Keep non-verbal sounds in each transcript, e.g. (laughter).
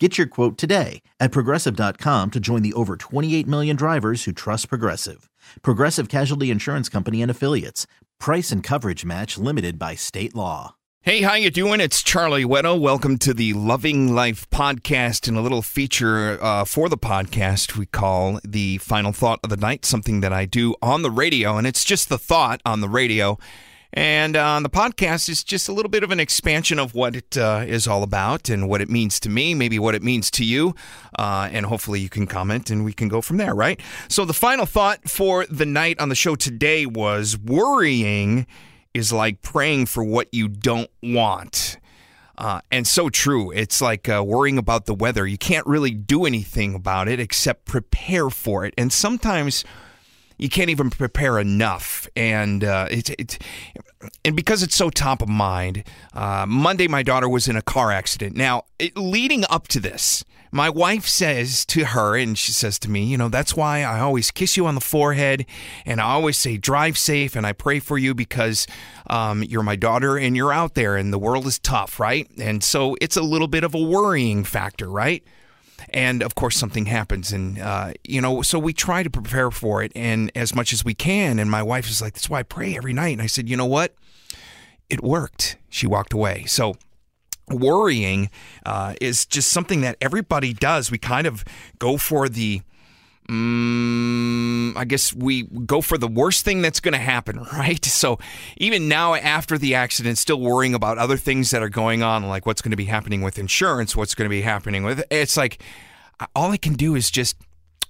Get your quote today at progressive.com to join the over 28 million drivers who trust Progressive. Progressive Casualty Insurance Company and Affiliates. Price and coverage match limited by state law. Hey, how you doing? It's Charlie Weddle. Welcome to the Loving Life podcast and a little feature uh, for the podcast we call the final thought of the night, something that I do on the radio, and it's just the thought on the radio. And uh, on the podcast is just a little bit of an expansion of what it uh, is all about and what it means to me, maybe what it means to you. Uh, and hopefully you can comment and we can go from there, right? So the final thought for the night on the show today was worrying is like praying for what you don't want. Uh, and so true. It's like uh, worrying about the weather. You can't really do anything about it except prepare for it. And sometimes you can't even prepare enough. And uh, it's it, and because it's so top of mind, uh, Monday my daughter was in a car accident. Now, it, leading up to this, my wife says to her, and she says to me, you know, that's why I always kiss you on the forehead, and I always say drive safe, and I pray for you because um, you're my daughter and you're out there, and the world is tough, right? And so it's a little bit of a worrying factor, right? And of course something happens. And uh, you know so we try to prepare for it. And as much as we can. And my wife is like that's why i pray every night. And i said you know what? It worked. She walked away. So worrying uh, is just something that everybody does. We kind of go for the Mm, I guess we go for the worst thing that's going to happen, (laughs) right? So even now, after the accident, still worrying about other things that are going on, like what's going to be happening with insurance, what's going to be happening with. It's like all I can do is just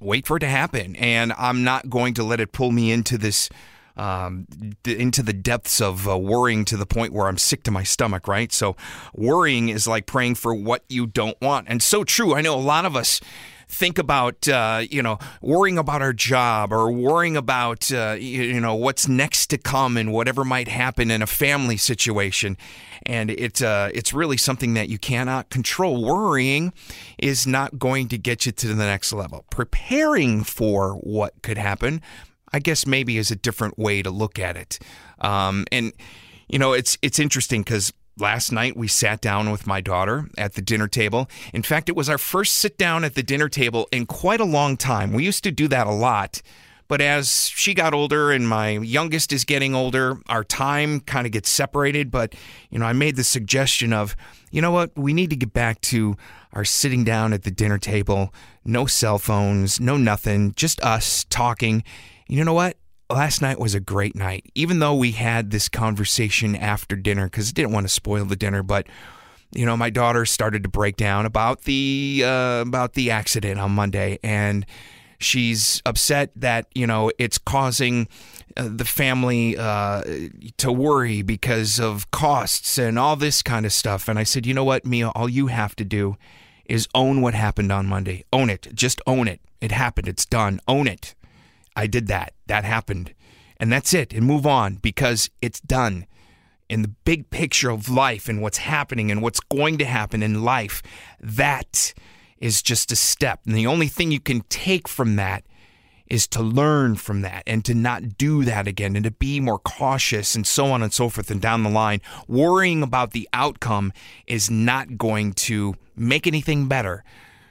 wait for it to happen, and I'm not going to let it pull me into this. Um, into the depths of uh, worrying to the point where I'm sick to my stomach, right? So, worrying is like praying for what you don't want. And so true. I know a lot of us, think about uh, you know worrying about our job or worrying about uh, you know what's next to come and whatever might happen in a family situation. And it's uh, it's really something that you cannot control. Worrying is not going to get you to the next level. Preparing for what could happen i guess maybe is a different way to look at it. Um, and you know it's it's interesting because Last night, we sat down with my daughter at the dinner table. In fact, it was our first sit down at the dinner table in quite a long time. We used to do that a lot. But as she got older and my youngest is getting older, our time kind of gets separated. But, you know, I made the suggestion of, you know what, we need to get back to our sitting down at the dinner table, no cell phones, no nothing, just us talking. You know what? Last night was a great night. Even though we had this conversation after dinner, because I didn't want to spoil the dinner, but you know, my daughter started to break down about the uh, about the accident on Monday, and she's upset that you know it's causing uh, the family uh, to worry because of costs and all this kind of stuff. And I said, you know what, Mia, all you have to do is own what happened on Monday. Own it. Just own it. It happened. It's done. Own it. I did that. That happened. And that's it. And move on because it's done. In the big picture of life and what's happening and what's going to happen in life, that is just a step. And the only thing you can take from that is to learn from that and to not do that again and to be more cautious and so on and so forth and down the line. Worrying about the outcome is not going to make anything better.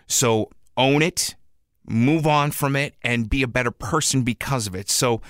So own it, move on from it and be a better person because of it. So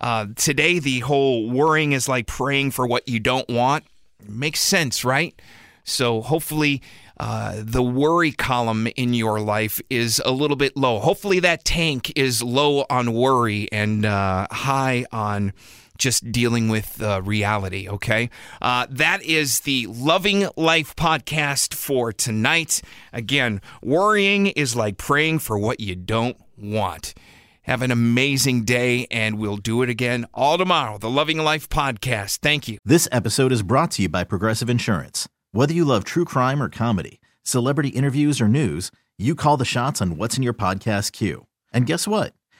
uh, today, the whole worrying is like praying for what you don't want. Makes sense, right? So hopefully, uh, the worry column in your life is a little bit low. Hopefully, that tank is low on worry and uh, high on just dealing with uh, reality, okay? Uh, that is the Loving Life podcast for tonight. Again, worrying is like praying for what you don't want. Have an amazing day, and we'll do it again all tomorrow. The Loving Life podcast. Thank you. This episode is brought to you by Progressive Insurance. Whether you love true crime or comedy, celebrity interviews or news, you call the shots on what's in your podcast queue. And guess what?